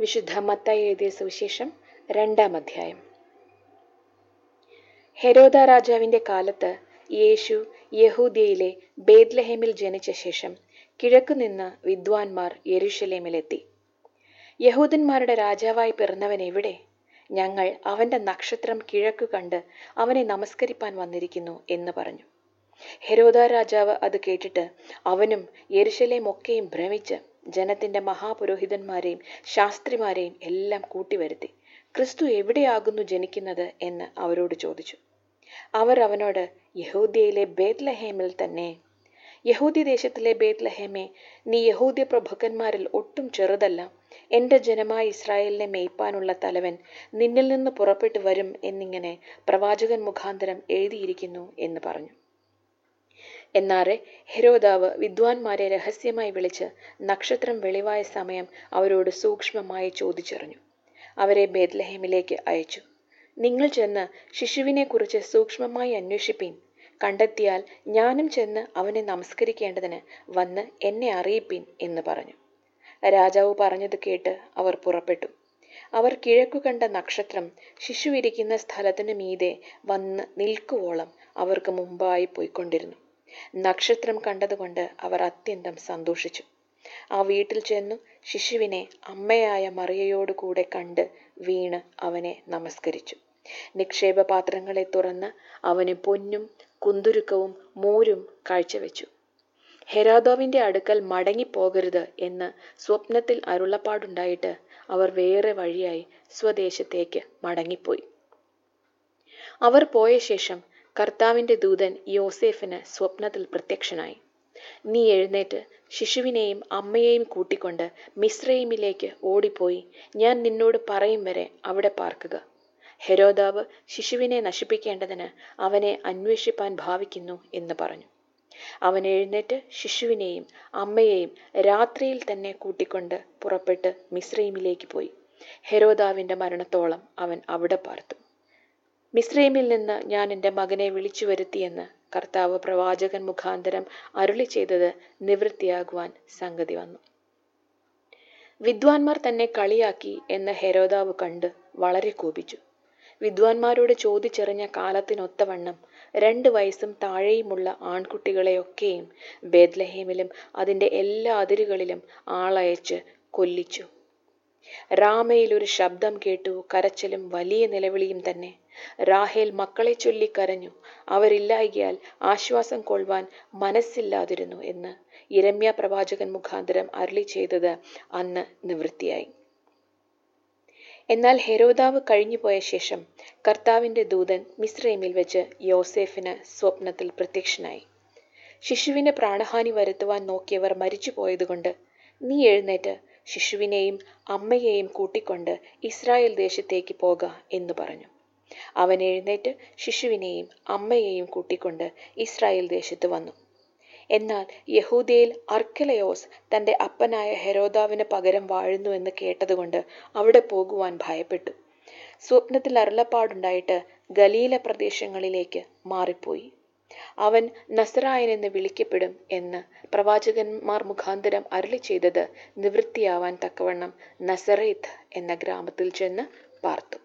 വിശുദ്ധ മത്തായി എഴുതിയ സുവിശേഷം രണ്ടാം അധ്യായം. ഹെരോദ രാജാവിന്റെ കാലത്ത് യേശു യഹൂദിയയിലെ ബേദ്ലഹേമിൽ ജനിച്ച ശേഷം കിഴക്കുനിന്ന് വിദ്വാൻമാർ യെരുഷലേമിലെത്തി യഹൂദന്മാരുടെ രാജാവായി പിറന്നവൻ എവിടെ? ഞങ്ങൾ അവന്റെ നക്ഷത്രം കിഴക്ക് കണ്ട് അവനെ നമസ്കരിപ്പാൻ വന്നിരിക്കുന്നു എന്ന് പറഞ്ഞു. ഹെരോദ രാജാവ് അത് കേട്ടിട്ട് അവനും യെരുഷലേമൊക്കെയും ഭ്രമിച്ച് ജനത്തിന്റെ മഹാപുരോഹിതന്മാരെയും ശാസ്ത്രിമാരെയും എല്ലാം കൂട്ടി കൂട്ടിവരുത്തി ക്രിസ്തു എവിടെയാകുന്നു ജനിക്കുന്നത്? എന്ന് അവരോട് ചോദിച്ചു. അവർ അവനോട് യഹൂദ്യയിലെ ബേത്ലഹേമിൽ തന്നെ. യഹൂദി ദേശത്തിലെ ബേത്ലഹേമേ നീ യഹൂദ്യ പ്രഭുക്കന്മാരിൽ ഒട്ടും ചെറുതല്ല. എന്റെ ജനമായ ഇസ്രായേലിനെ മേയ്പ്പാനുള്ള തലവൻ നിന്നിൽ നിന്ന് പുറപ്പെട്ടു വരും എന്നിങ്ങനെ പ്രവാചകൻ മുഖാന്തരം എഴുതിയിരിക്കുന്നു എന്ന് പറഞ്ഞു. എന്നാറെ ഹെരോദാവ് വിദ്വാൻമാരെ രഹസ്യമായി വിളിച്ച് നക്ഷത്രം വെളിവായ സമയം അവരോട് സൂക്ഷ്മമായി ചോദിച്ചറിഞ്ഞു. അവരെ ബേദ്ലഹേമിലേക്ക് അയച്ചു. നിങ്ങൾ ചെന്ന് ശിശുവിനെക്കുറിച്ച് സൂക്ഷ്മമായി അന്വേഷിപ്പീൻ. കണ്ടെത്തിയാൽ ഞാനും ചെന്ന് അവനെ നമസ്കരിക്കേണ്ടതിന് വന്ന് എന്നെ അറിയിപ്പീൻ എന്ന് പറഞ്ഞു. രാജാവ് പറഞ്ഞത് കേട്ട് അവർ പുറപ്പെട്ടു. അവർ കിഴക്കു കണ്ട നക്ഷത്രം ശിശു ഇരിക്കുന്ന സ്ഥലത്തിനു മീതെ വന്ന് നിൽക്കുവോളം അവർക്ക് മുമ്പായി പോയിക്കൊണ്ടിരുന്നു. നക്ഷത്രം കണ്ടതുകൊണ്ട് അവർ അത്യന്തം സന്തോഷിച്ചു. ആ വീട്ടിൽ ചെന്നു ശിശുവിനെ അമ്മയായ മറിയയോട് കൂടെ കണ്ട് വീണ് അവനെ നമസ്കരിച്ചു. നിക്ഷേപ പാത്രങ്ങളെ തുറന്ന് അവന് പൊന്നും കുന്തുരുക്കവും മോരും കാഴ്ചവെച്ചു. ഹെരാദോവിന്റെ അടുക്കൽ മടങ്ങിപ്പോകരുത് എന്ന് സ്വപ്നത്തിൽ അരുളപ്പാടുണ്ടായിട്ട് അവർ വേറെ വഴിയായി സ്വദേശത്തേക്ക് മടങ്ങിപ്പോയി. അവർ പോയ ശേഷം കർത്താവിന്റെ ദൂതൻ യോസേഫിന് സ്വപ്നത്തിൽ പ്രത്യക്ഷനായി. നീ എഴുന്നേറ്റ് ശിശുവിനെയും അമ്മയെയും കൂട്ടിക്കൊണ്ട് മിശ്രയിമിലേക്ക് ഓടിപ്പോയി. ഞാൻ നിന്നോട് പറയും വരെ അവിടെ പാർക്കുക. ഹെരോദാവ് ശിശുവിനെ നശിപ്പിക്കേണ്ടതിന് അവനെ അന്വേഷിപ്പാൻ ഭാവിക്കുന്നു എന്ന് പറഞ്ഞു. അവൻ എഴുന്നേറ്റ് ശിശുവിനെയും അമ്മയെയും രാത്രിയിൽ തന്നെ കൂട്ടിക്കൊണ്ട് പുറപ്പെട്ട് മിശ്രയിമിലേക്ക് പോയി. ഹെരോദാവിന്റെ മരണത്തോളം അവൻ അവിടെ പാർത്തു. മിശ്രൈമിൽ നിന്ന് ഞാൻ എന്റെ മകനെ വിളിച്ചു വരുത്തിയെന്ന് കർത്താവ് പ്രവാചകൻ മുഖാന്തരം അരുളി ചെയ്തത് നിവൃത്തിയാകുവാൻ സംഗതി വന്നു. വിദ്വാൻമാർ തന്നെ കളിയാക്കി എന്ന് ഹെരോദാവ് കണ്ട് വളരെ കോപിച്ചു. വിദ്വാൻമാരോട് ചോദിച്ചെറിഞ്ഞ കാലത്തിനൊത്തവണ്ണം രണ്ട് വയസ്സും താഴെയുമുള്ള ആൺകുട്ടികളെയൊക്കെയും ബേദ്ലഹേമിലും അതിന്റെ എല്ലാ അതിരുകളിലും ആളയച്ച് കൊല്ലിച്ചു. രാമയിൽ ഒരു ശബ്ദം കേട്ടു കരച്ചിലും വലിയ നിലവിളിയും തന്നെ. റാഹേൽ മക്കളെ ചൊല്ലി കരഞ്ഞു. അവരില്ലായകയാൽ ആശ്വാസം കൊള്ളുവാൻ മനസ്സില്ലാതിരുന്നു എന്ന് ഇരമ്യ പ്രവാചകൻ മുഖാന്തരം അരളി ചെയ്തത് അന്ന് നിവൃത്തിയായി. എന്നാൽ ഹെരോദാവ് കഴിഞ്ഞുപോയ ശേഷം കർത്താവിന്റെ ദൂതൻ മിസ്രൈമിൽ വെച്ച് യോസേഫിന് സ്വപ്നത്തിൽ പ്രത്യക്ഷനായി. ശിശുവിന് പ്രാണഹാനി വരുത്തുവാൻ നോക്കിയവർ മരിച്ചുപോയതുകൊണ്ട് നീ എഴുന്നേറ്റ് ശിശുവിനെയും അമ്മയെയും കൂട്ടിക്കൊണ്ട് ഇസ്രായേൽ ദേശത്തേക്ക് പോക എന്ന് പറഞ്ഞു. അവൻ എഴുന്നേറ്റ് ശിശുവിനെയും അമ്മയെയും കൂട്ടിക്കൊണ്ട് ഇസ്രായേൽ ദേശത്ത് വന്നു. എന്നാൽ യഹൂദയിൽ അർക്കലയോസ് തന്റെ അപ്പനായ ഹെരോദാവിന് പകരം വാഴുന്നു എന്ന് കേട്ടതുകൊണ്ട് അവിടെ പോകുവാൻ ഭയപ്പെട്ടു. സ്വപ്നത്തിൽ അരുളപ്പാടുണ്ടായിട്ട് ഗലീല പ്രദേശങ്ങളിലേക്ക് മാറിപ്പോയി. അവൻ നസറായൻ എന്ന് വിളിക്കപ്പെടും എന്ന് പ്രവാചകന്മാർ മുഖാന്തരം അരളി ചെയ്തത് നിവൃത്തിയാവാൻ തക്കവണ്ണം നസറേത്ത് എന്ന ഗ്രാമത്തിൽ ചെന്ന് പാർത്തു.